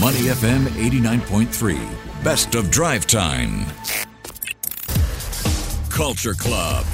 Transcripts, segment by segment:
Money FM 89.3. Best of drive time. Culture Club.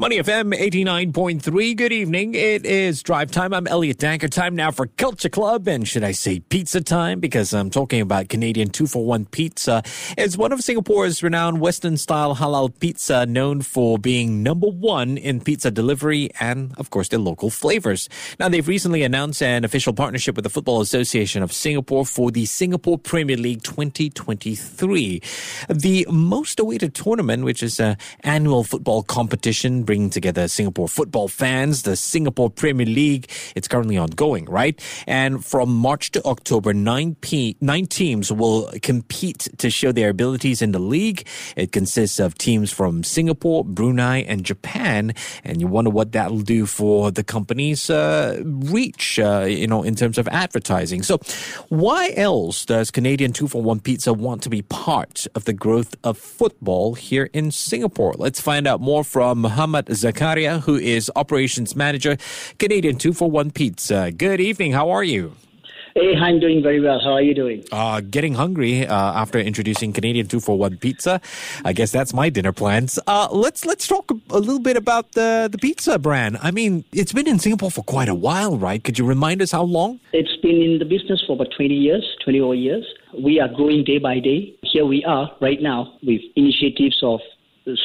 Money FM 89.3. Good evening. It is drive time. I'm Elliot Danker. Time now for Culture Club. And should I say pizza time? Because I'm talking about Canadian 2 for 1 pizza. It's one of Singapore's renowned Western style halal pizza known for being number one in pizza delivery and, of course, their local flavors. Now, they've recently announced an official partnership with the Football Association of Singapore for the Singapore Premier League 2023. The most awaited tournament, which is an annual football competition bringing together Singapore football fans, the Singapore Premier League. It's currently ongoing, right? And from March to October, nine, nine teams will compete to show their abilities in the league. It consists of teams from Singapore, Brunei, and Japan. And you wonder what that'll do for the company's uh, reach, uh, you know, in terms of advertising. So, why else does Canadian 2 for 1 Pizza want to be part of the growth of football here in Singapore? Let's find out more from Mohamed Zakariah, who is operations manager, Canadian 2 for 1 Pizza. Good evening. How are you? Hey, I'm doing very well. How are you doing? Uh, getting hungry uh, after introducing Canadian two for one pizza. I guess that's my dinner plans. Uh, let's let's talk a little bit about the the pizza brand. I mean, it's been in Singapore for quite a while, right? Could you remind us how long? It's been in the business for about 20 years, 20 over years. We are growing day by day. Here we are right now with initiatives of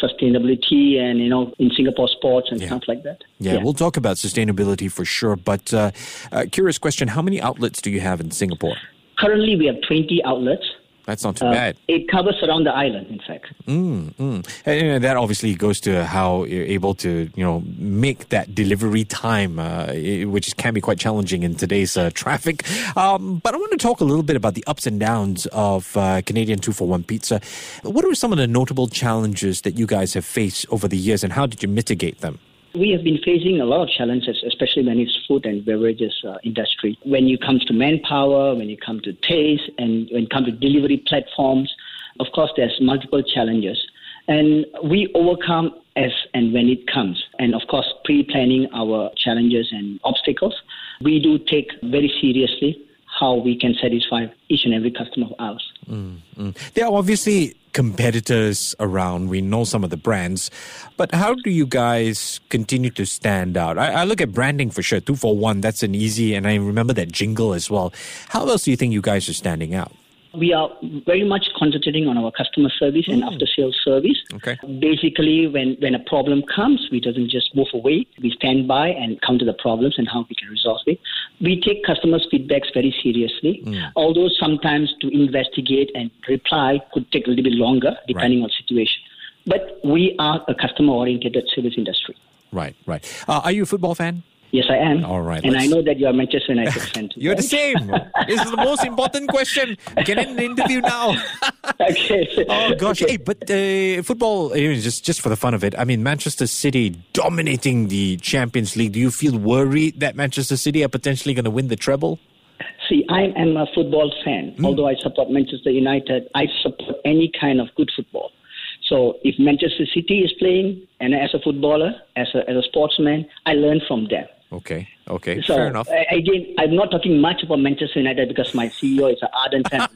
sustainability and you know in Singapore sports and yeah. stuff like that. Yeah, yeah, we'll talk about sustainability for sure. But uh, uh, curious question: How many outlets do you have in Singapore? Currently, we have 20 outlets. That's not too uh, bad. It covers around the island, in fact. Mm, mm. And that obviously goes to how you're able to, you know, make that delivery time, uh, which can be quite challenging in today's uh, traffic. Um, but I want to talk a little bit about the ups and downs of uh, Canadian two for one pizza. What are some of the notable challenges that you guys have faced over the years, and how did you mitigate them? We have been facing a lot of challenges, especially when it's food and beverages uh, industry. When it comes to manpower, when it comes to taste, and when it comes to delivery platforms, of course, there's multiple challenges. And we overcome as and when it comes. And of course, pre-planning our challenges and obstacles, we do take very seriously how we can satisfy each and every customer of ours. Mm, mm. There are obviously competitors around. We know some of the brands, but how do you guys continue to stand out? I, I look at branding for sure. Two for one, that's an easy, and I remember that jingle as well. How else do you think you guys are standing out? We are very much concentrating on our customer service and mm. after sales service. Okay. Basically, when, when a problem comes, we doesn't just move away. We stand by and counter the problems and how we can resolve it. We take customers' feedbacks very seriously, mm. although sometimes to investigate and reply could take a little bit longer depending right. on situation. But we are a customer-oriented service industry. Right, right. Uh, are you a football fan? Yes, I am. All right. And let's... I know that you are Manchester United fan. You're right? the same. this is the most important question. Get in an interview now. okay. Oh gosh. Okay. Hey, but uh, football, just just for the fun of it. I mean, Manchester City dominating the Champions League. Do you feel worried that Manchester City are potentially going to win the treble? See, I am a football fan. Mm. Although I support Manchester United, I support any kind of good football. So if Manchester City is playing, and as a footballer, as a, as a sportsman, I learn from them. Okay. Okay. So, Fair enough. Again, I'm not talking much about Manchester United because my CEO is an ardent fan.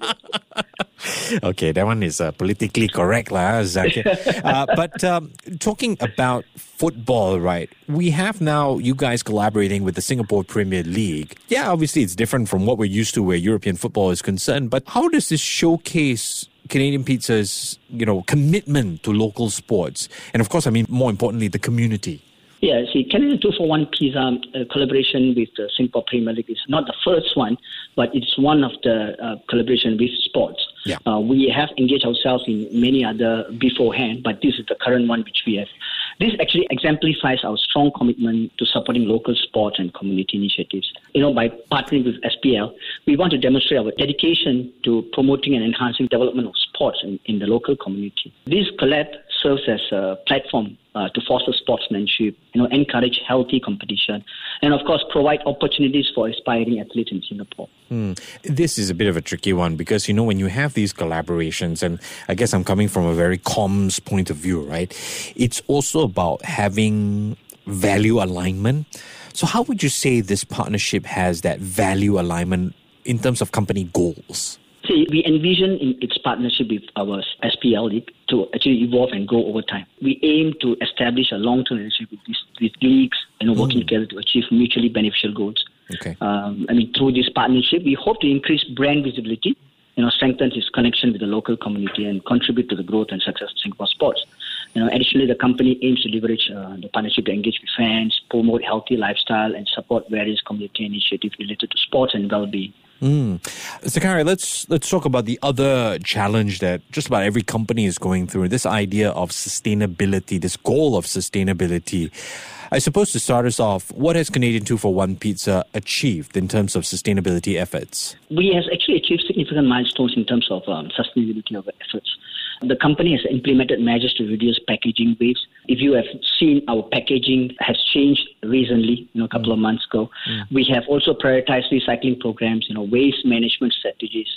okay, that one is uh, politically correct, lah, Zakir. uh, but um, talking about football, right? We have now you guys collaborating with the Singapore Premier League. Yeah, obviously it's different from what we're used to where European football is concerned. But how does this showcase Canadian Pizza's, you know, commitment to local sports, and of course, I mean more importantly, the community. Yeah, see, Canadian 2 for 1 Pizza uh, collaboration with the Singapore Premier League is not the first one, but it's one of the uh, collaboration with sports. Yeah. Uh, we have engaged ourselves in many other beforehand, but this is the current one which we have. This actually exemplifies our strong commitment to supporting local sports and community initiatives. You know, by partnering with SPL, we want to demonstrate our dedication to promoting and enhancing development of sports in, in the local community. This collab serves as a platform uh, to foster sportsmanship, you know, encourage healthy competition, and of course provide opportunities for aspiring athletes in Singapore. Hmm. This is a bit of a tricky one because you know when you have these collaborations, and I guess I'm coming from a very comms point of view, right? It's also about having value alignment. So how would you say this partnership has that value alignment in terms of company goals? See, we envision in its partnership with our SPL League to actually evolve and grow over time. We aim to establish a long-term relationship with, these, with leagues and working together to achieve mutually beneficial goals. Okay. Um, I mean, through this partnership, we hope to increase brand visibility, you know, strengthen its connection with the local community and contribute to the growth and success of Singapore sports. You know, additionally, the company aims to leverage uh, the partnership to engage with fans, promote healthy lifestyle, and support various community initiatives related to sports and well-being. Mm. Zakariah, let's let's talk about the other challenge that just about every company is going through. This idea of sustainability, this goal of sustainability. I suppose to start us off, what has Canadian Two for One Pizza achieved in terms of sustainability efforts? We have actually achieved significant milestones in terms of um, sustainability of efforts. The company has implemented measures to reduce packaging waste. If you have seen our packaging has changed recently, you know, a couple mm. of months ago. Mm. We have also prioritized recycling programs, you know, waste management strategies,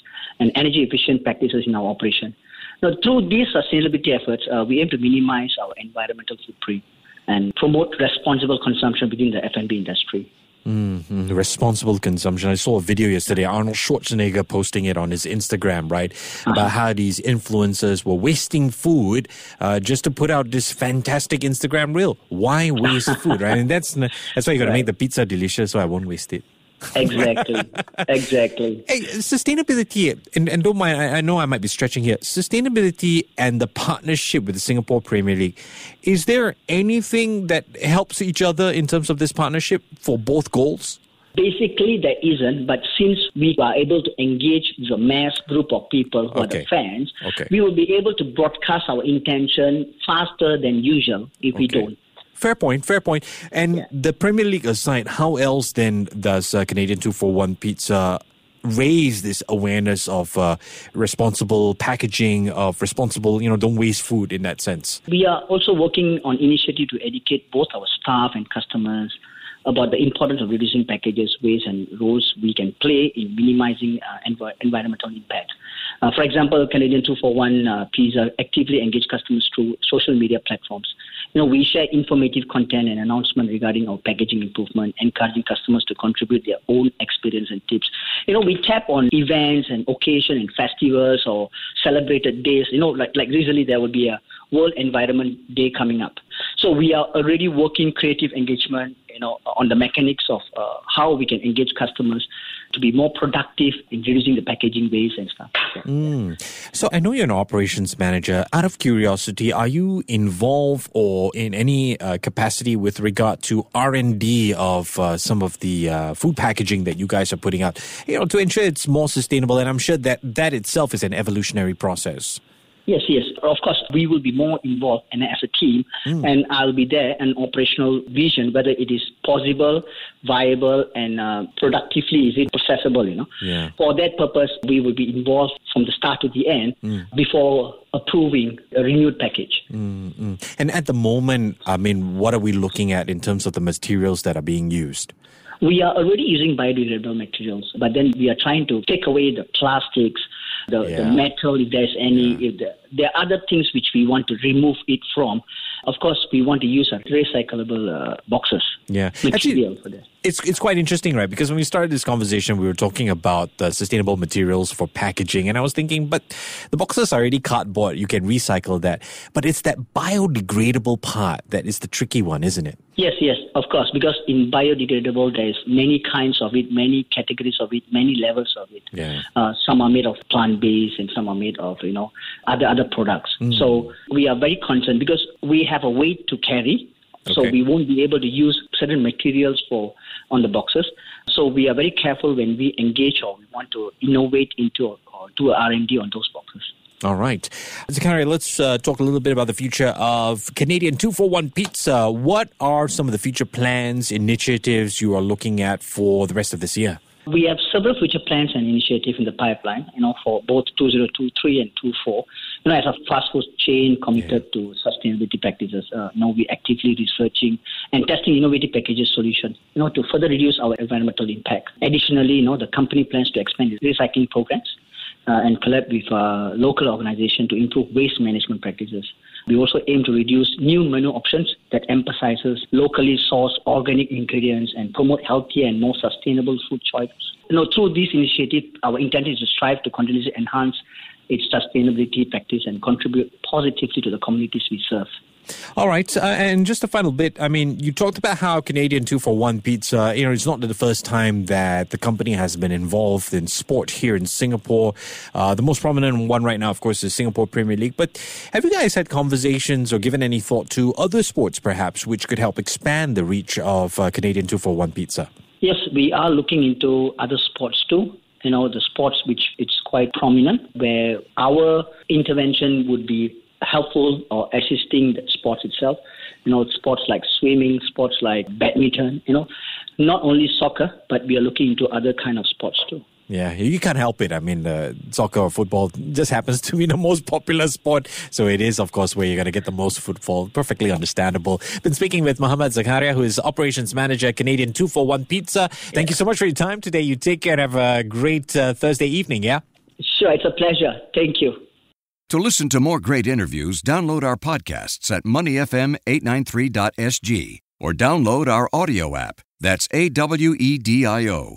and energy efficient practices in our operation. Now, through these sustainability efforts, uh, we aim to minimize our environmental footprint and promote responsible consumption within the F&B industry. Mm-hmm. Responsible consumption. I saw a video yesterday, Arnold Schwarzenegger posting it on his Instagram, right? Uh-huh. About how these influencers were wasting food uh, just to put out this fantastic Instagram reel. Why waste food, right? And that's that's why you got to right. make the pizza delicious, so I won't waste it. Exactly. exactly. Hey, sustainability, and, and don't mind, I, I, know I might be stretching here. Sustainability and the partnership with the Singapore Premier League. Is there anything that helps each other in terms of this partnership for both goals? Basically, there isn't, but since we are able to engage the mass group of people who okay. are the fans, okay. we will be able to broadcast our intention faster than usual if okay. we don't. Fair point, fair point. And yeah. the Premier League aside, how else then does uh, Canadian 241 Pizza raise this awareness of uh, responsible packaging, of responsible, you know, don't waste food in that sense? We are also working on initiative to educate both our staff and customers about the importance of reducing packages waste and roles we can play in minimizing uh, env- environmental impact. Uh, for example, Canadian 241 uh, Pizza actively engage customers through social media platforms you know, we share informative content and announcement regarding our packaging improvement, encouraging customers to contribute their own experience and tips. You know, we tap on events and occasion and festivals or celebrated days. You know, like like recently there will be a World Environment Day coming up. So we are already working creative engagement, you know, on the mechanics of uh, how we can engage customers to be more productive in reducing the packaging waste and stuff. Mm. So I know you're an operations manager. Out of curiosity, are you involved or in any uh, capacity with regard to R and D of uh, some of the uh, food packaging that you guys are putting out? You know, to ensure it's more sustainable. And I'm sure that that itself is an evolutionary process. Yes, yes. Of course, we will be more involved and as a team, mm. and I'll be there an operational vision whether it is possible, viable, and uh, productively is it processable. You know, yeah. for that purpose, we will be involved from the start to the end mm. before approving a renewed package. Mm-hmm. And at the moment, I mean, what are we looking at in terms of the materials that are being used? We are already using biodegradable materials, but then we are trying to take away the plastics, the, yeah. the metal, if there's any. Yeah. If the, there are other things which we want to remove it from. Of course, we want to use a recyclable uh, boxes. Yeah, actually, it's it's quite interesting, right? Because when we started this conversation, we were talking about the sustainable materials for packaging, and I was thinking, but the boxes are already cardboard; you can recycle that. But it's that biodegradable part that is the tricky one, isn't it? Yes, yes, of course. Because in biodegradable, there's many kinds of it, many categories of it, many levels of it. Yeah. Uh, some are made of plant based, and some are made of you know other other products. Mm. So we are very concerned because we have a weight to carry. Okay. So we won't be able to use certain materials for on the boxes. So we are very careful when we engage or we want to innovate into or, or do R and D on those boxes. All right. Zakariah, let's uh, talk a little bit about the future of Canadian 241 Pizza. What are some of the future plans, initiatives you are looking at for the rest of this year? We have several future plans and initiatives in the pipeline, you know, for both 2023 and 24. You know, as a fast food chain committed yeah. to sustainability practices, uh, you know, we're actively researching and testing innovative packages solutions, you know, to further reduce our environmental impact. Additionally, you know, the company plans to expand its recycling programs uh, and collab with uh, local organizations to improve waste management practices. We also aim to reduce new menu options that emphasizes locally sourced organic ingredients and promote healthier and more sustainable food choices. You know, through this initiative, our intent is to strive to continuously enhance its sustainability practice and contribute positively to the communities we serve. All right, uh, and just a final bit. I mean, you talked about how Canadian Two for One Pizza. You know, it's not the first time that the company has been involved in sport here in Singapore. Uh, the most prominent one right now, of course, is Singapore Premier League. But have you guys had conversations or given any thought to other sports, perhaps, which could help expand the reach of uh, Canadian Two for One Pizza? Yes, we are looking into other sports too you know the sports which it's quite prominent where our intervention would be helpful or assisting the sports itself. You know, sports like swimming, sports like badminton, you know, not only soccer, but we are looking into other kind of sports too. Yeah, you can't help it. I mean, uh, soccer or football just happens to be the most popular sport. So it is, of course, where you're going to get the most footfall. Perfectly understandable. Been speaking with Mohamed Zakariah, who is operations manager, Canadian 241 Pizza. Thank you so much for your time today. You take care. And have a great uh, Thursday evening, yeah? Sure, it's a pleasure. Thank you. To listen to more great interviews, download our podcasts at moneyfm893.sg or download our audio app. That's A W E D I O.